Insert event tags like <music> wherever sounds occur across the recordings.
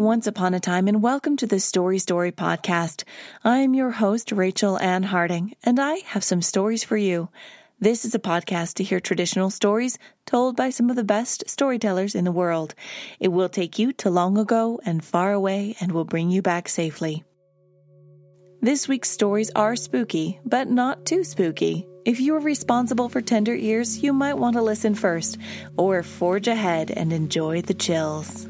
Once upon a time, and welcome to the Story Story podcast. I am your host, Rachel Ann Harding, and I have some stories for you. This is a podcast to hear traditional stories told by some of the best storytellers in the world. It will take you to long ago and far away and will bring you back safely. This week's stories are spooky, but not too spooky. If you are responsible for tender ears, you might want to listen first, or forge ahead and enjoy the chills.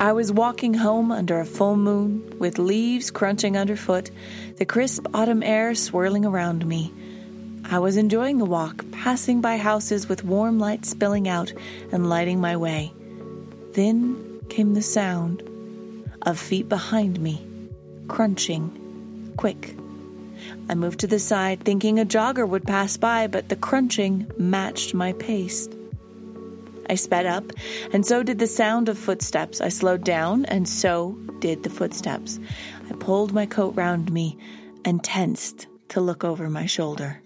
I was walking home under a full moon, with leaves crunching underfoot, the crisp autumn air swirling around me. I was enjoying the walk, passing by houses with warm light spilling out and lighting my way. Then came the sound of feet behind me, crunching, quick. I moved to the side, thinking a jogger would pass by, but the crunching matched my pace. I sped up, and so did the sound of footsteps. I slowed down, and so did the footsteps. I pulled my coat round me and tensed to look over my shoulder.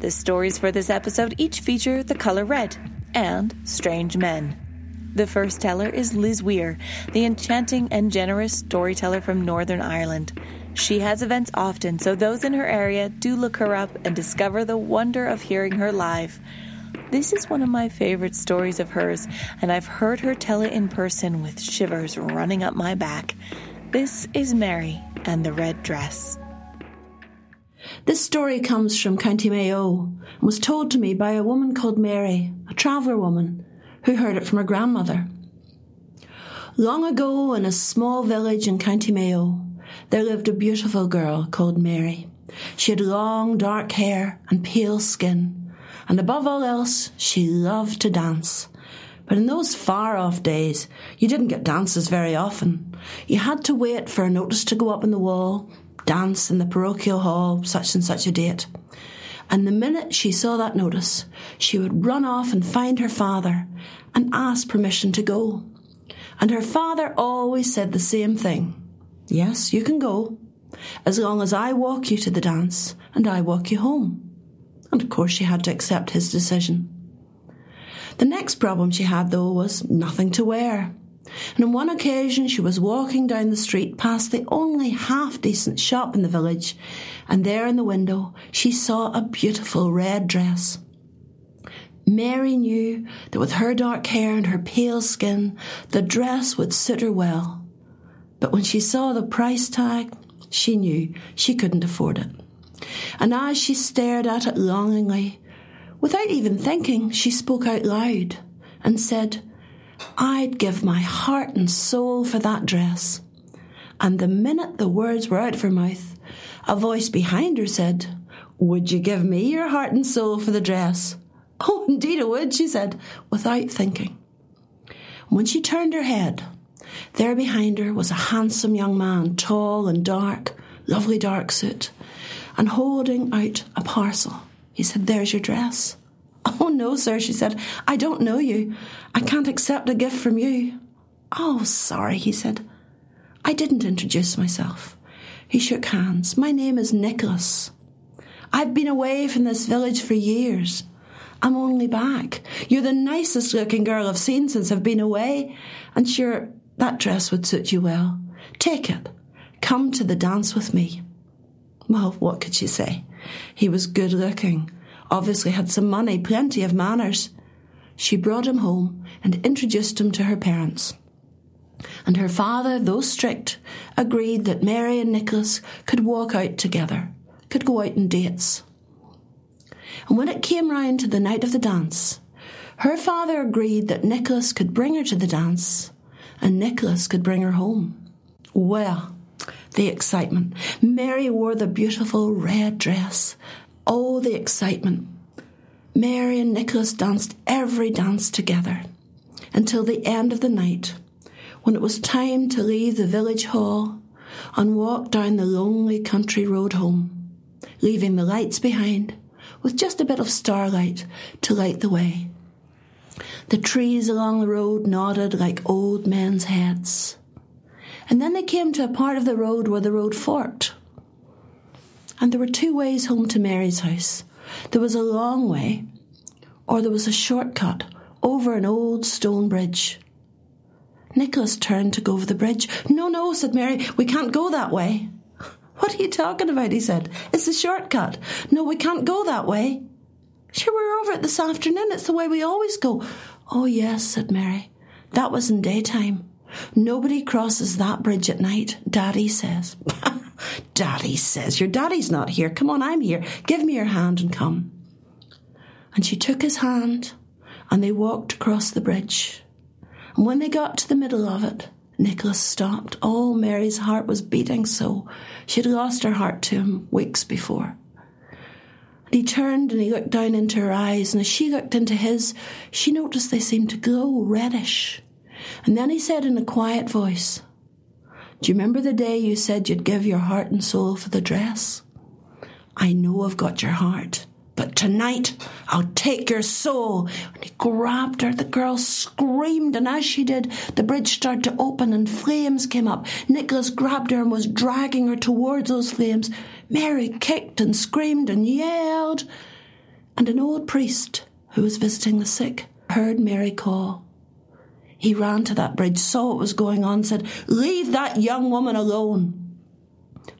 The stories for this episode each feature the color red and strange men. The first teller is Liz Weir, the enchanting and generous storyteller from Northern Ireland. She has events often, so those in her area do look her up and discover the wonder of hearing her live. This is one of my favorite stories of hers, and I've heard her tell it in person with shivers running up my back. This is Mary and the Red Dress. This story comes from County Mayo and was told to me by a woman called Mary, a traveller woman, who heard it from her grandmother. Long ago, in a small village in County Mayo, there lived a beautiful girl called Mary. She had long dark hair and pale skin and above all else, she loved to dance. But in those far off days, you didn't get dances very often. You had to wait for a notice to go up on the wall, dance in the parochial hall, such and such a date. And the minute she saw that notice, she would run off and find her father and ask permission to go. And her father always said the same thing. Yes, you can go, as long as I walk you to the dance and I walk you home and of course she had to accept his decision. The next problem she had, though, was nothing to wear. And on one occasion she was walking down the street past the only half decent shop in the village, and there in the window she saw a beautiful red dress. Mary knew that with her dark hair and her pale skin, the dress would suit her well. But when she saw the price tag, she knew she couldn't afford it and as she stared at it longingly, without even thinking, she spoke out loud and said, I'd give my heart and soul for that dress. And the minute the words were out of her mouth, a voice behind her said, Would you give me your heart and soul for the dress? <laughs> Oh, indeed I would, she said, without thinking. When she turned her head, there behind her was a handsome young man, tall and dark, lovely dark suit, and holding out a parcel. He said, There's your dress. <laughs> Oh, no, sir, she said. I don't know you. I can't accept a gift from you. Oh, sorry, he said. I didn't introduce myself. He shook hands. My name is Nicholas. I've been away from this village for years. I'm only back. You're the nicest looking girl I've seen since I've been away. And sure, that dress would suit you well. Take it. Come to the dance with me. Well, what could she say? He was good looking, obviously had some money, plenty of manners. She brought him home and introduced him to her parents. And her father, though strict, agreed that Mary and Nicholas could walk out together, could go out on dates. And when it came round to the night of the dance, her father agreed that Nicholas could bring her to the dance and Nicholas could bring her home. Well, the excitement. Mary wore the beautiful red dress. Oh, the excitement. Mary and Nicholas danced every dance together until the end of the night, when it was time to leave the village hall and walk down the lonely country road home, leaving the lights behind with just a bit of starlight to light the way. The trees along the road nodded like old men's heads. And then they came to a part of the road where the road forked. And there were two ways home to Mary's house. There was a long way, or there was a shortcut over an old stone bridge. Nicholas turned to go over the bridge. No, no, said Mary, we can't go that way. <laughs> What are you talking about? he said. It's a shortcut. No, we can't go that way. Sure, we're over it this afternoon. It's the way we always go. Oh, yes, said Mary. That was in daytime. Nobody crosses that bridge at night, Daddy says. <laughs> daddy says, Your daddy's not here. Come on, I'm here. Give me your hand and come. And she took his hand and they walked across the bridge. And when they got to the middle of it, Nicholas stopped. Oh, Mary's heart was beating so. She had lost her heart to him weeks before. And he turned and he looked down into her eyes, and as she looked into his, she noticed they seemed to glow reddish. And then he said in a quiet voice, Do you remember the day you said you'd give your heart and soul for the dress? I know I've got your heart. But tonight I'll take your soul. And he grabbed her. The girl screamed, and as she did, the bridge started to open and flames came up. Nicholas grabbed her and was dragging her towards those flames. Mary kicked and screamed and yelled. And an old priest who was visiting the sick heard Mary call. He ran to that bridge, saw what was going on, said, Leave that young woman alone.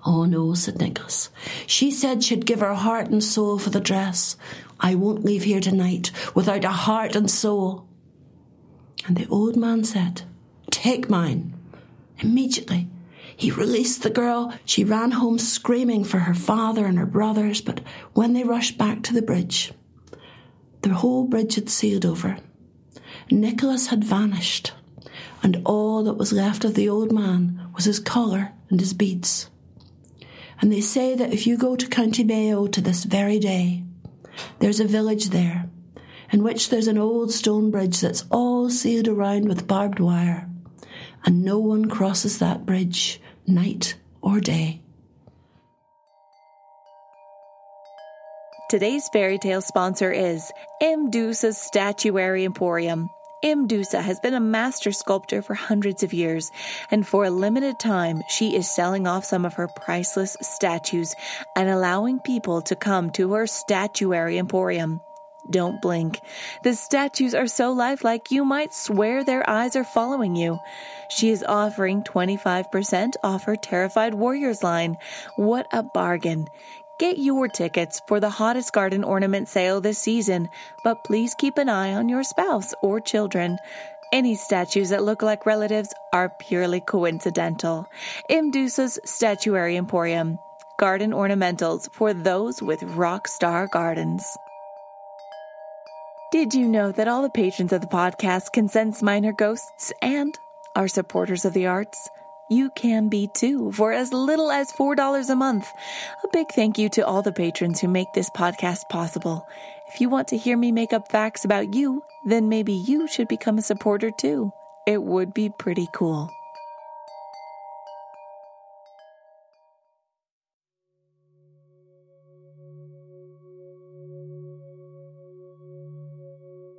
Oh no, said Nicholas. She said she'd give her heart and soul for the dress. I won't leave here tonight without a heart and soul. And the old man said, Take mine. Immediately, he released the girl. She ran home screaming for her father and her brothers, but when they rushed back to the bridge, the whole bridge had sealed over. Nicholas had vanished, and all that was left of the old man was his collar and his beads. And they say that if you go to County Mayo to this very day, there's a village there in which there's an old stone bridge that's all sealed around with barbed wire, and no one crosses that bridge night or day. Today's fairy tale sponsor is Medusa's Statuary Emporium. Medusa has been a master sculptor for hundreds of years, and for a limited time, she is selling off some of her priceless statues and allowing people to come to her statuary emporium. Don't blink. The statues are so lifelike you might swear their eyes are following you. She is offering 25% off her Terrified Warriors line. What a bargain! Get your tickets for the hottest garden ornament sale this season, but please keep an eye on your spouse or children. Any statues that look like relatives are purely coincidental. Medusa's Statuary Emporium. Garden ornamentals for those with rock star gardens. Did you know that all the patrons of the podcast can sense minor ghosts and are supporters of the arts? You can be too for as little as $4 a month. A big thank you to all the patrons who make this podcast possible. If you want to hear me make up facts about you, then maybe you should become a supporter too. It would be pretty cool.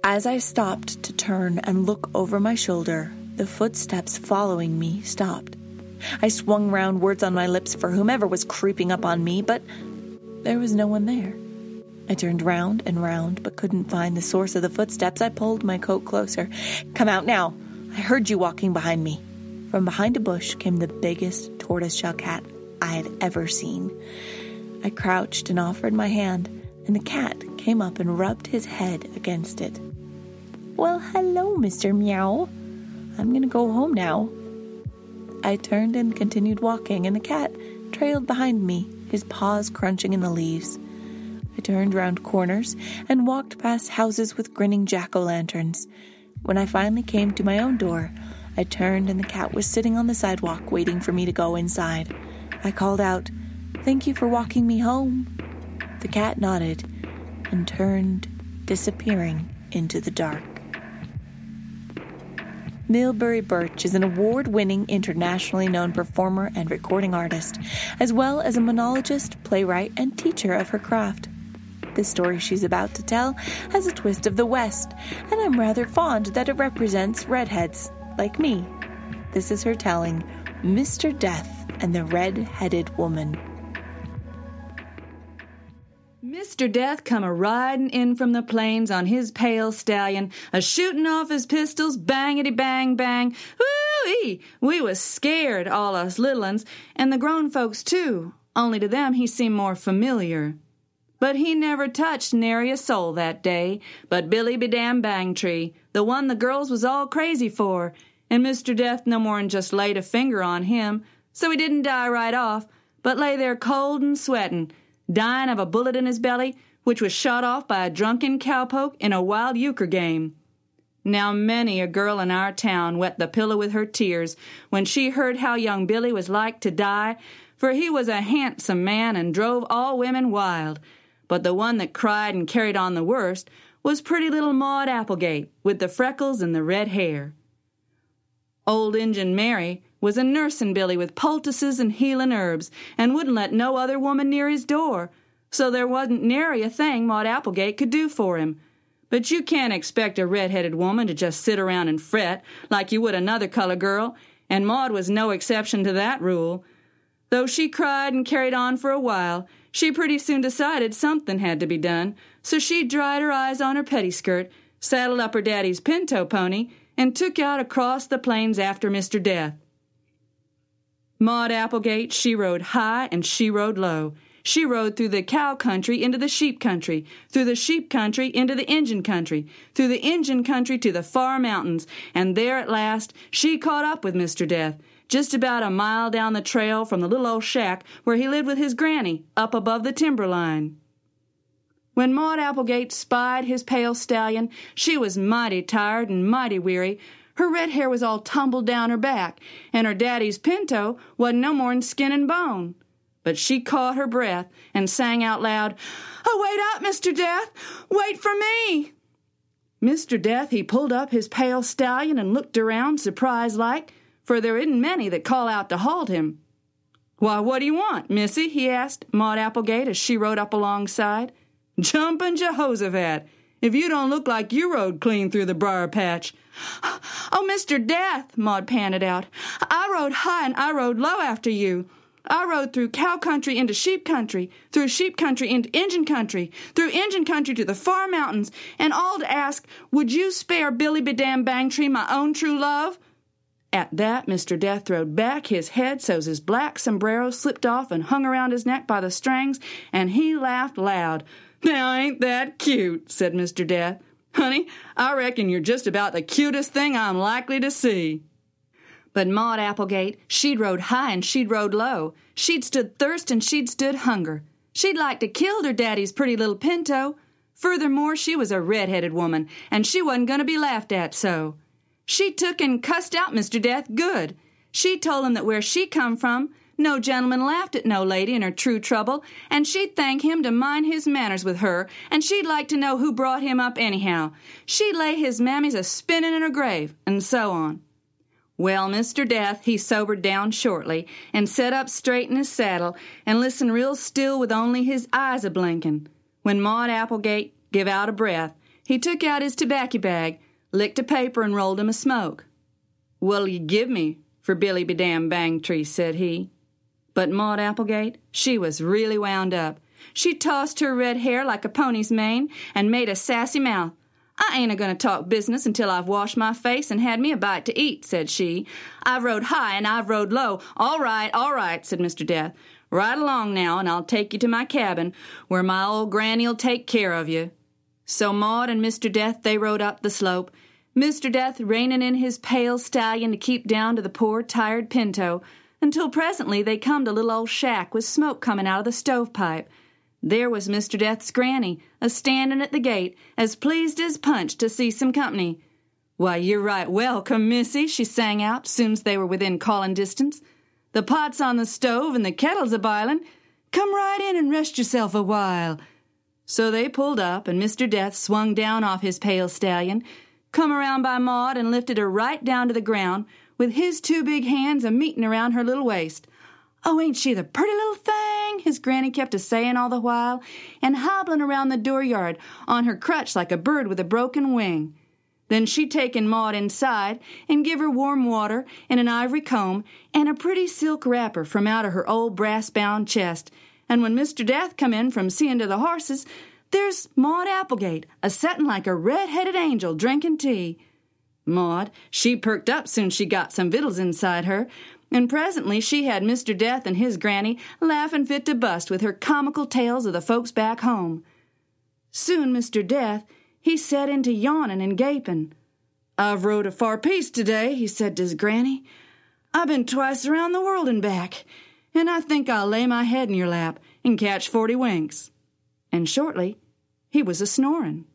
As I stopped to turn and look over my shoulder, the footsteps following me stopped. I swung round, words on my lips for whomever was creeping up on me, but there was no one there. I turned round and round, but couldn't find the source of the footsteps. I pulled my coat closer. Come out now. I heard you walking behind me. From behind a bush came the biggest tortoiseshell cat I had ever seen. I crouched and offered my hand, and the cat came up and rubbed his head against it. Well, hello, Mr. Meow. I'm going to go home now. I turned and continued walking, and the cat trailed behind me, his paws crunching in the leaves. I turned round corners and walked past houses with grinning jack o' lanterns. When I finally came to my own door, I turned and the cat was sitting on the sidewalk waiting for me to go inside. I called out, Thank you for walking me home. The cat nodded and turned, disappearing into the dark. Milbre Burch is an award winning, internationally known performer and recording artist, as well as a monologist, playwright, and teacher of her craft. The story she's about to tell has a twist of the West, and I'm rather fond that it represents redheads, like me. This is her telling Mr. Death and the Red Headed Woman. Mr. Death come a riding in from the plains on his pale stallion, a shooting off his pistols, bangity bang bang. Woo-ee! We was scared, all us little uns, and the grown folks too. Only to them he seemed more familiar. But he never touched nary a soul that day, but Billy Bedam Bangtree, the one the girls was all crazy for, and Mr. Death no more'n just laid a finger on him, so he didn't die right off, but lay there cold and sweatin', dying of a bullet in his belly, which was shot off by a drunken cowpoke in a wild euchre game. Now many a girl in our town wet the pillow with her tears when she heard how young Billy was like to die, for he was a handsome man and drove all women wild but the one that cried and carried on the worst was pretty little Maud Applegate, with the freckles and the red hair. Old Injun Mary was a nursin' Billy with poultices and healin' herbs, and wouldn't let no other woman near his door, so there wasn't nary a thing Maud Applegate could do for him. But you can't expect a red-headed woman to just sit around and fret like you would another color girl, and Maud was no exception to that rule. Though she cried and carried on for a while, she pretty soon decided something had to be done, so she dried her eyes on her pettiskirt, saddled up her daddy's pinto pony, and took out across the plains after Mr. Death. Maud Applegate, she rode high and she rode low. She rode through the cow country into the sheep country, through the sheep country into the Injun country, through the Injun country to the far mountains, and there at last she caught up with Mr. Death, just about a mile down the trail from the little old shack where he lived with his granny up above the timber line. When Maud Applegate spied his pale stallion, she was mighty tired and mighty weary. Her red hair was all tumbled down her back, and her daddy's pinto wasn't no more'n skin and bone. But she caught her breath and sang out loud, Oh, wait up, Mr. Death! Wait for me! Mr. Death, he pulled up his pale stallion and looked around, surprised like, for there isn't many that call out to halt him. Why, what do you want, missy? he asked Maud Applegate as she rode up alongside. Jumpin' Jehoshaphat! If you don't look like you rode clean through the briar patch. <gasps> Oh, Mr. Death, Maud panted out. I rode high and I rode low after you. I rode through cow country into sheep country, through sheep country into Injun country, through Injun country to the far mountains, and all to ask, would you spare Billy Bedam Bangtree, my own true love? At that, Mr. Death throwed back his head so's his black sombrero slipped off and hung around his neck by the strings, and he laughed loud. Now, ain't that cute? said Mr. Death. Honey, I reckon you're just about the cutest thing I'm likely to see. But Maud Applegate, she'd rode high and she'd rode low. She'd stood thirst and she'd stood hunger. She'd like to killed her daddy's pretty little pinto. Furthermore, she was a red-headed woman, and she wasn't going to be laughed at so. She took and cussed out Mr. Death good. She told him that where she come from, no gentleman laughed at no lady in her true trouble, and she'd thank him to mind his manners with her, and she'd like to know who brought him up anyhow. She'd lay his mammies a spinning in her grave, and so on. Well, Mr. Death, he sobered down shortly, and set up straight in his saddle, and listened real still with only his eyes a blinkin'. When Maud Applegate give out a breath, he took out his tobacco bag, licked a paper, and rolled him a smoke. What'll you give me for Billy Bedam Bangtree? said he. But Maud Applegate, she was really wound up. She tossed her red hair like a pony's mane and made a sassy mouth. I ain't a going to talk business until I've washed my face and had me a bite to eat, said she. I've rode high and I've rode low. All right, all right, said Mr. Death. Right along now, and I'll take you to my cabin, where my old granny'll take care of you. So Maud and Mr. Death they rode up the slope, Mr. Death reining in his pale stallion to keep down to the poor tired pinto, until presently they come to a little old shack with smoke coming out of the stovepipe. There was Mr. Death's granny, a standin' at the gate, as pleased as punch to see some company. Why, you're right welcome, missy, she sang out, soon's they were within callin' distance. The pot's on the stove and the kettle's a bilin'. Come right in and rest yourself a while. So they pulled up, and Mr. Death swung down off his pale stallion, come around by Maud and lifted her right down to the ground with his two big hands a meetin' around her little waist. Oh, ain't she the pretty little thing? His granny kept a sayin' all the while, and hobbling around the dooryard on her crutch like a bird with a broken wing. Then she'd taken Maud inside and give her warm water and an ivory comb and a pretty silk wrapper from out of her old brass bound chest. And when Mr. Death come in from seein' to the horses, there's Maud Applegate, a settin' like a red headed angel drinkin' tea. Maud, she perked up soon she got some victuals inside her, and presently she had Mr. Death and his granny laughin' fit to bust with her comical tales of the folks back home. Soon Mr. Death, he set into yawning and gaping. I've rode a far piece today, he said to his granny. I've been twice around the world and back, and I think I'll lay my head in your lap and catch forty winks. And shortly he was a snorin'.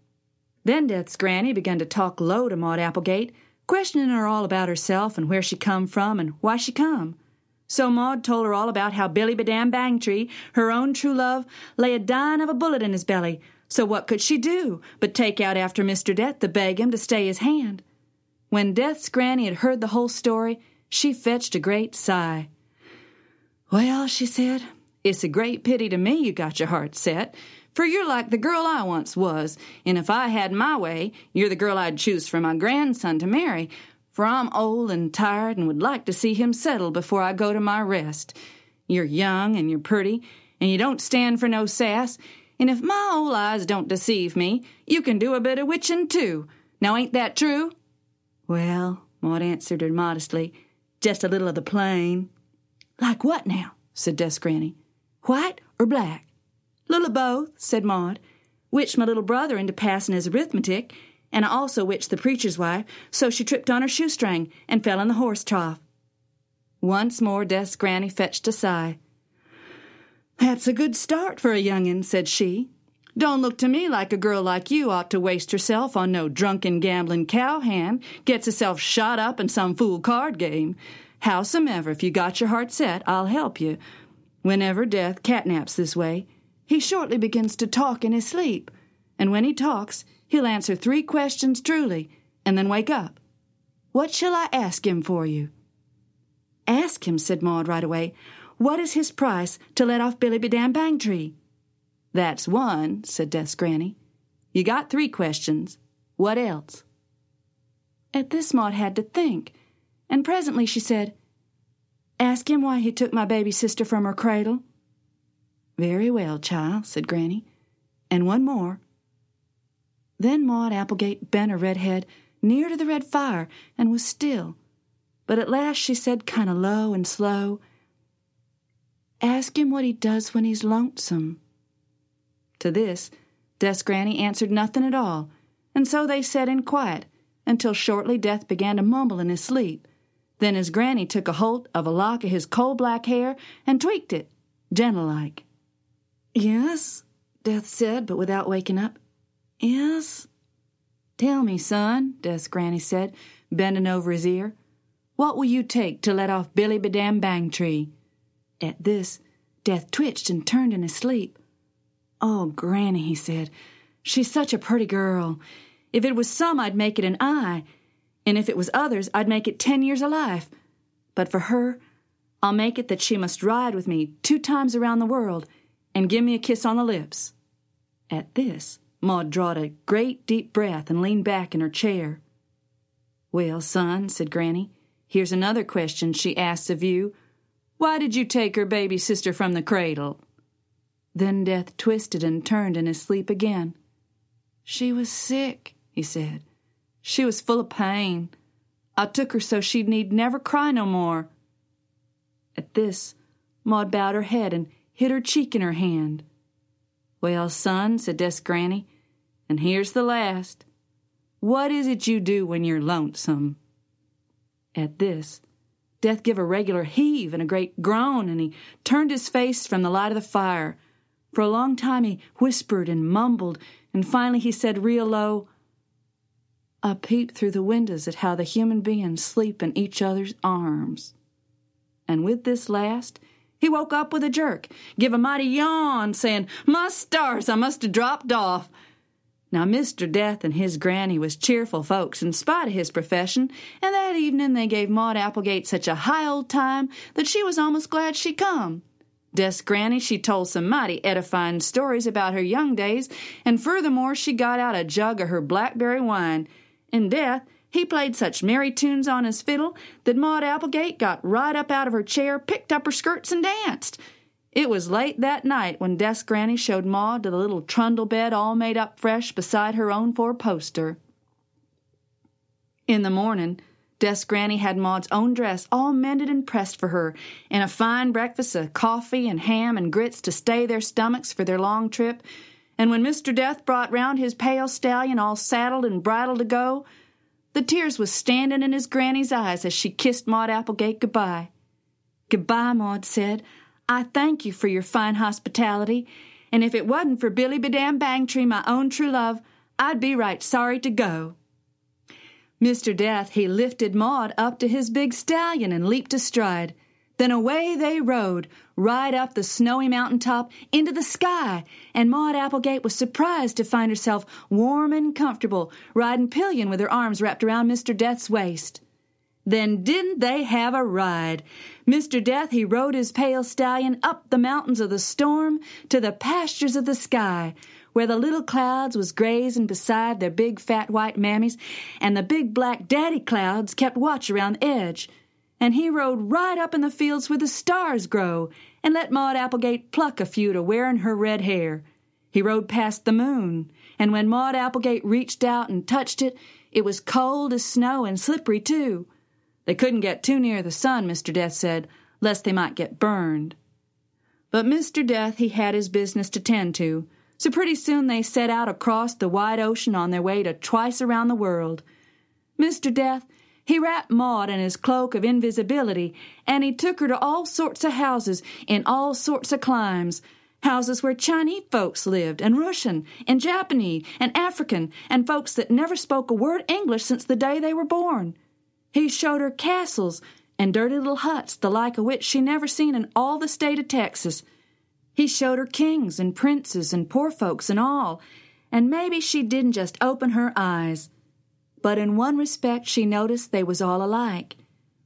Then Death's granny began to talk low to Maud Applegate, questioning her all about herself and where she come from and why she come. So Maud told her all about how Billy Bedam Bangtree, her own true love, lay a dyin' of a bullet in his belly. So what could she do but take out after Mr. Death to beg him to stay his hand? When Death's granny had heard the whole story, she fetched a great sigh. Well, she said, it's a great pity to me you got your heart set, for you're like the girl I once was, and if I had my way, you're the girl I'd choose for my grandson to marry, for I'm old and tired and would like to see him settle before I go to my rest. You're young and you're pretty, and you don't stand for no sass, and if my old eyes don't deceive me, you can do a bit of witchin' too. Now ain't that true? Well, Maud answered her modestly, just a little of the plain. Like what now? said Death's Granny. White or black? Little of both, said Maud. Witched my little brother into passin' his arithmetic, and I also witched the preacher's wife, so she tripped on her shoestring and fell in the horse trough. Once more Death's Granny fetched a sigh. That's a good start for a young'un, said she. Don't look to me like a girl like you ought to waste herself on no drunken gambling cowhand, gets herself shot up in some fool card game. Howsomever, if you got your heart set, I'll help you. Whenever death catnaps this way, he shortly begins to talk in his sleep, and when he talks, he'll answer three questions truly, and then wake up. What shall I ask him for you? Ask him, said Maud right away, what is his price to let off Billy Bedam Bangtree? That's one, said Death's Granny. You got three questions. What else? At this, Maud had to think, and presently she said, Ask him why he took my baby sister from her cradle. Very well, child, said Granny. And one more. Then Maud Applegate bent her red head near to the red fire and was still. But at last she said, kind of low and slow, Ask him what he does when he's lonesome. To this, Death's Granny answered nothing at all, and so they sat in quiet until shortly Death began to mumble in his sleep. Then his granny took a holt of a lock of his coal black hair and tweaked it, gentle like. Yes, Death said, but without waking up. Yes. Tell me, son, Death's granny said, bending over his ear. What will you take to let off Billy Bedam Bangtree? At this, Death twitched and turned in his sleep. Oh, Granny, he said, she's such a pretty girl. If it was some, I'd make it an eye, and if it was others, I'd make it ten years of life. But for her, I'll make it that she must ride with me two times around the world and give me a kiss on the lips. At this, Maud drawed a great deep breath and leaned back in her chair. Well, son, said Granny, here's another question she asks of you. Why did you take her baby sister from the cradle? Then Death twisted and turned in his sleep again. She was sick, he said. She was full of pain. I took her so she need never cry no more. At this, Maud bowed her head and hid her cheek in her hand. Well, son, said Death's Granny, and here's the last. What is it you do when you're lonesome? At this, Death gave a regular heave and a great groan, and he turned his face from the light of the fire. For a long time he whispered and mumbled, and finally he said real low, I peep through the windows at how the human beings sleep in each other's arms. And with this last, he woke up with a jerk, give a mighty yawn, saying, My stars, I must have dropped off. Now, Mr. Death and his granny was cheerful folks in spite of his profession, and that evening they gave Maud Applegate such a high old time that she was almost glad she come. Death's granny she told some mighty edifying stories about her young days, and furthermore she got out a jug of her blackberry wine. and death, he played such merry tunes on his fiddle that Maud Applegate got right up out of her chair, picked up her skirts, and danced. It was late that night when Death's Granny showed Maud to the little trundle bed all made up fresh beside her own four poster. In the morning, Death's Granny had Maud's own dress all mended and pressed for her, and a fine breakfast of coffee and ham and grits to stay their stomachs for their long trip. And when Mr. Death brought round his pale stallion all saddled and bridled to go, the tears was standing in his granny's eyes as she kissed Maud Applegate goodbye. Goodbye, Maud said. I thank you for your fine hospitality, and if it wasn't for Billy Bedam Bangtree, my own true love, I'd be right sorry to go. Mr. Death, he lifted Maud up to his big stallion and leaped astride. Then away they rode, right up the snowy mountain top into the sky, and Maud Applegate was surprised to find herself warm and comfortable, riding pillion with her arms wrapped around Mr. Death's waist. Then didn't they have a ride? Mr. Death, he rode his pale stallion up the mountains of the storm to the pastures of the sky, where the little clouds was grazing beside their big fat white mammies, and the big black daddy clouds kept watch around the edge. And he rode right up in the fields where the stars grow, and let Maud Applegate pluck a few to wear in her red hair. He rode past the moon, and when Maud Applegate reached out and touched it, it was cold as snow and slippery too. They couldn't get too near the sun, Mr. Death said, lest they might get burned. But Mr. Death, he had his business to tend to, so pretty soon they set out across the wide ocean on their way to twice around the world. Mr. Death, he wrapped Maud in his cloak of invisibility, and he took her to all sorts of houses in all sorts of climes. Houses where Chinese folks lived, and Russian, and Japanese, and African, and folks that never spoke a word English since the day they were born. He showed her castles and dirty little huts, the like of which she never seen in all the state of Texas. He showed her kings and princes and poor folks and all, and maybe she didn't just open her eyes. But in one respect she noticed they was all alike.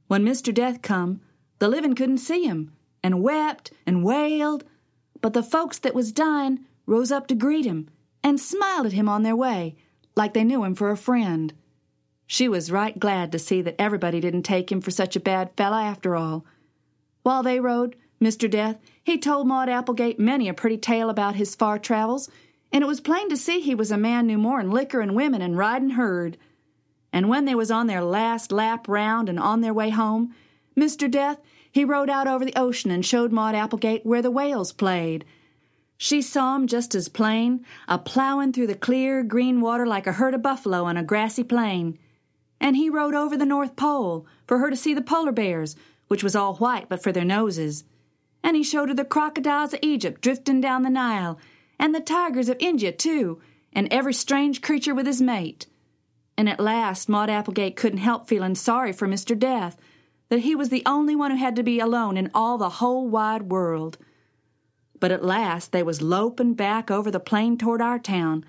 When Mr. Death come, the living couldn't see him, and wept and wailed, but the folks that was dying rose up to greet him and smiled at him on their way, like they knew him for a friend. She was right glad to see that everybody didn't take him for such a bad fellow after all. While they rode, Mr. Death, he told Maud Applegate many a pretty tale about his far travels, and it was plain to see he was a man knew more'n liquor and women and riding herd. And when they was on their last lap round and on their way home, Mr. Death, he rode out over the ocean and showed Maud Applegate where the whales played. She saw 'em just as plain, a plowin' through the clear green water like a herd of buffalo on a grassy plain and he rode over the North Pole for her to see the polar bears, which was all white but for their noses. And he showed her the crocodiles of Egypt drifting down the Nile, and the tigers of India, too, and every strange creature with his mate. And at last Maud Applegate couldn't help feeling sorry for Mr. Death, that he was the only one who had to be alone in all the whole wide world. But at last they was loping back over the plain toward our town,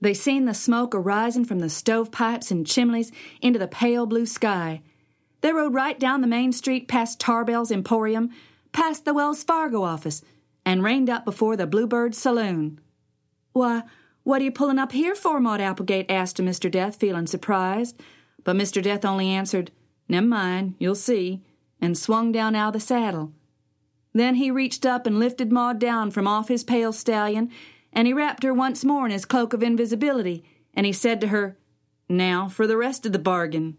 they seen the smoke arising from the stovepipes and chimneys into the pale blue sky. They rode right down the main street past Tarbell's Emporium, past the Wells Fargo office, and reined up before the Bluebird Saloon. Why, what are you pulling up here for? Maud Applegate asked Mr. Death, feeling surprised. But Mr. Death only answered, Never mind, you'll see, and swung down out of the saddle. Then he reached up and lifted Maud down from off his pale stallion and he wrapped her once more in his cloak of invisibility, and he said to her, Now for the rest of the bargain.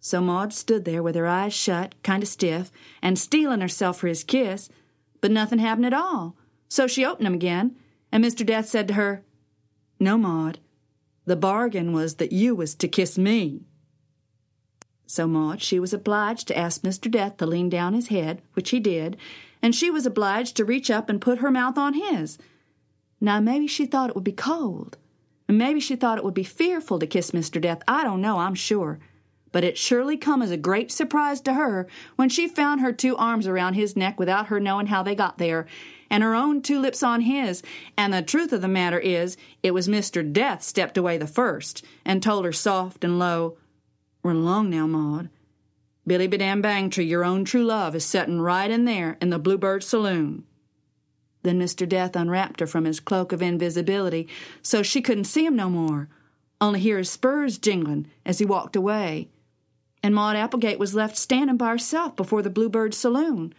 So Maud stood there with her eyes shut, kind of stiff, and steeling herself for his kiss, but nothing happened at all. So she opened 'em again, and Mr. Death said to her, No, Maud, the bargain was that you was to kiss me. So Maud, she was obliged to ask Mr. Death to lean down his head, which he did, and she was obliged to reach up and put her mouth on his. Now, maybe she thought it would be cold. And maybe she thought it would be fearful to kiss Mr. Death. I don't know, I'm sure. But it surely come as a great surprise to her when she found her two arms around his neck without her knowing how they got there, and her own two lips on his, and the truth of the matter is, it was Mr. Death stepped away the first and told her soft and low, Run along now, Maud. Billy Bedam Bangtree, your own true love, is settin' right in there in the Bluebird Saloon. Then Mr. Death unwrapped her from his cloak of invisibility so she couldn't see him no more, only hear his spurs jingling as he walked away. And Maud Applegate was left standing by herself before the Bluebird Saloon,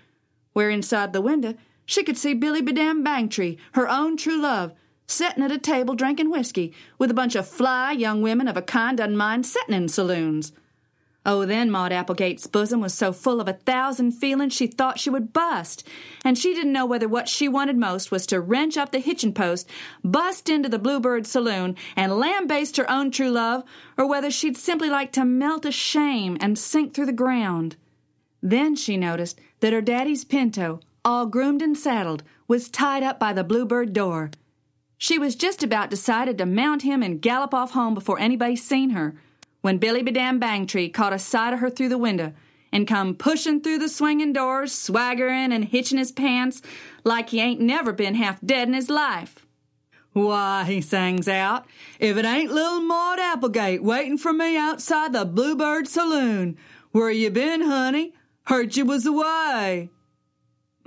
where inside the window she could see Billy Bedam Bangtree, her own true love, settin' at a table drinking whiskey with a bunch of fly young women of a kind doesn't mind settin' in saloons. Oh, then Maud Applegate's bosom was so full of a thousand feelings she thought she would bust, and she didn't know whether what she wanted most was to wrench up the hitching post, bust into the Bluebird Saloon, and lambaste her own true love, or whether she'd simply like to melt a shame and sink through the ground. Then she noticed that her daddy's pinto, all groomed and saddled, was tied up by the Bluebird door. She was just about decided to mount him and gallop off home before anybody seen her when Billy Bedam Bangtree caught a sight of her through the window and come pushing through the swinging doors, swaggering and hitching his pants like he ain't never been half dead in his life. Why, he sings out, if it ain't little Maud Applegate waiting for me outside the Bluebird Saloon. Where you been, honey? Heard you was away.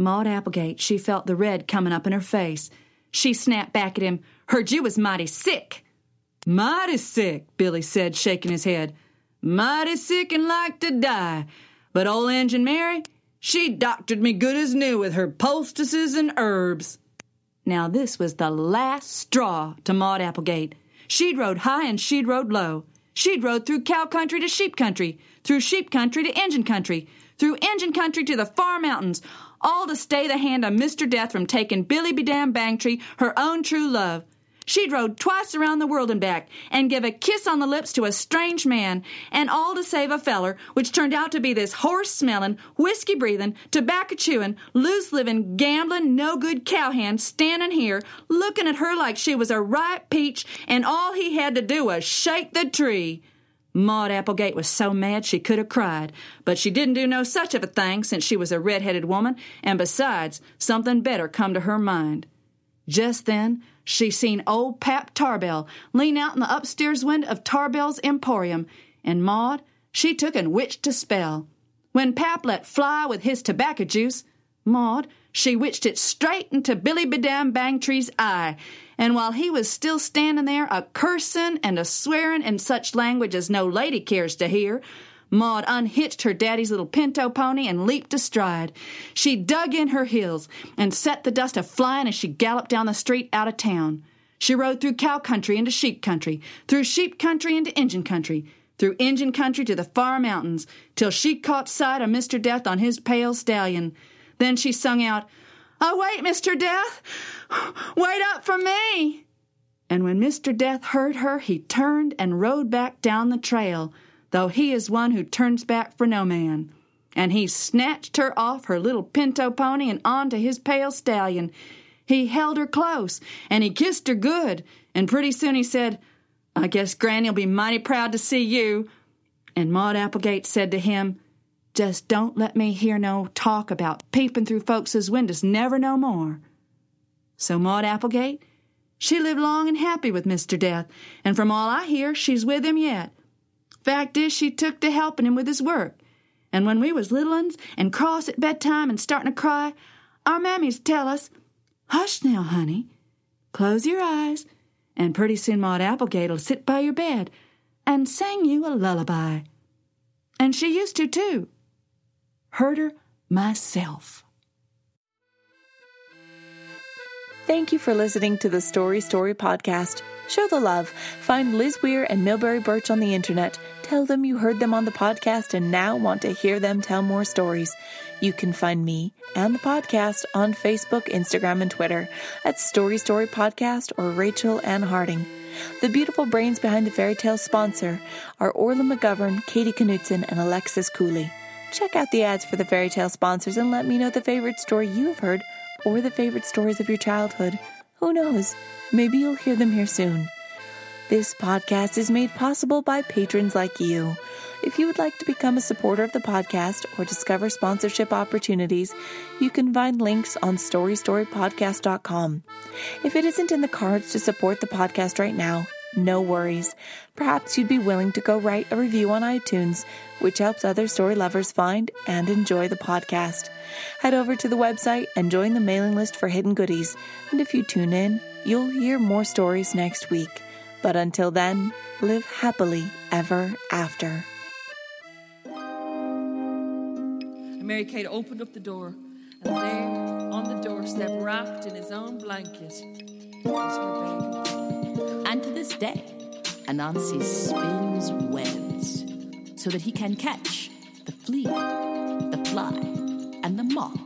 Maud Applegate, she felt the red coming up in her face. She snapped back at him, Heard you was mighty sick. Mighty sick, Billy said, shaking his head. Mighty sick and like to die. But old Injun Mary, she doctored me good as new with her poultices and herbs. Now this was the last straw to Maud Applegate. She'd rode high and she'd rode low. She'd rode through cow country to sheep country, through sheep country to Injun country, through Injun country to the far mountains, all to stay the hand of Mr. Death from taking Billy Bedam Bangtree, her own true love. She'd rode twice around the world and back, and give a kiss on the lips to a strange man, and all to save a feller, which turned out to be this horse smelling, whiskey breathing, tobacco chewing, loose living, gambling, no good cowhand standing here, looking at her like she was a ripe peach, and all he had to do was shake the tree. Maud Applegate was so mad she could have cried, but she didn't do no such of a thing since she was a red-headed woman, and besides, something better come to her mind. Just then, she seen old Pap Tarbell lean out in the upstairs window of Tarbell's Emporium, and Maud, she took and witched a spell. When Pap let fly with his tobacco juice, Maud, she witched it straight into Billy Bedam Bangtree's eye, and while he was still standing there a cursing and a swearing in such language as no lady cares to hear, Maud unhitched her daddy's little pinto pony and leaped astride. She dug in her heels and set the dust a flying as she galloped down the street out of town. She rode through cow country into sheep country, through sheep country into Injun country, through Injun country to the far mountains, till she caught sight of Mr. Death on his pale stallion. Then she sung out, Oh, wait, Mr. Death! Wait up for me! And when Mr. Death heard her, he turned and rode back down the trail though he is one who turns back for no man. And he snatched her off her little pinto pony and onto his pale stallion. He held her close, and he kissed her good, and pretty soon he said, I guess Granny'll be mighty proud to see you. And Maud Applegate said to him, Just don't let me hear no talk about peeping through folks' windows, never no more. So Maud Applegate, she lived long and happy with Mr. Death, and from all I hear, she's with him yet. Fact is, she took to helping him with his work. And when we was little uns and cross at bedtime and starting to cry, our mammies tell us, Hush now, honey. Close your eyes, and pretty soon Maud Applegate'll sit by your bed and sing you a lullaby. And she used to, too. Heard her myself. Thank you for listening to the Story Story podcast. Show the love. Find Liz Weir and Milbre Burch on the internet. Tell them you heard them on the podcast and now want to hear them tell more stories. You can find me and the podcast on Facebook, Instagram, and Twitter at Story Story Podcast or Rachel Ann Harding. The beautiful brains behind the fairy tale sponsor are Orla McGovern, Katie Knutson, and Alexis Cooley. Check out the ads for the fairy tale sponsors and let me know the favorite story you have heard or the favorite stories of your childhood. Who knows? Maybe you'll hear them here soon. This podcast is made possible by patrons like you. If you would like to become a supporter of the podcast or discover sponsorship opportunities, you can find links on storystorypodcast.com. If it isn't in the cards to support the podcast right now, no worries. Perhaps you'd be willing to go write a review on iTunes, which helps other story lovers find and enjoy the podcast. Head over to the website and join the mailing list for hidden goodies. And if you tune in, you'll hear more stories next week. But until then, live happily ever after. And Mary Kate opened up the door, and there, on the doorstep, wrapped in his own blanket, was her baby. And to this day, Anansi spins webs so that he can catch the flea, the fly, and the moth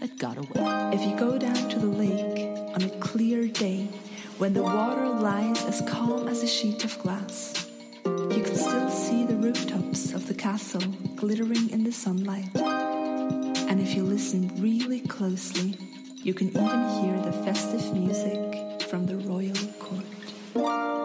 that got away. If you go down to the lake on a clear day when the water lies as calm as a sheet of glass, you can still see the rooftops of the castle glittering in the sunlight. And if you listen really closely, you can even hear the festive music from the royal court.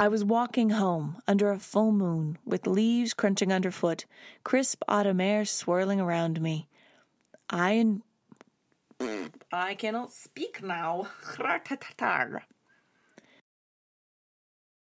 I was walking home under a full moon, with leaves crunching underfoot, crisp autumn air swirling around me. I and I cannot speak now. <laughs>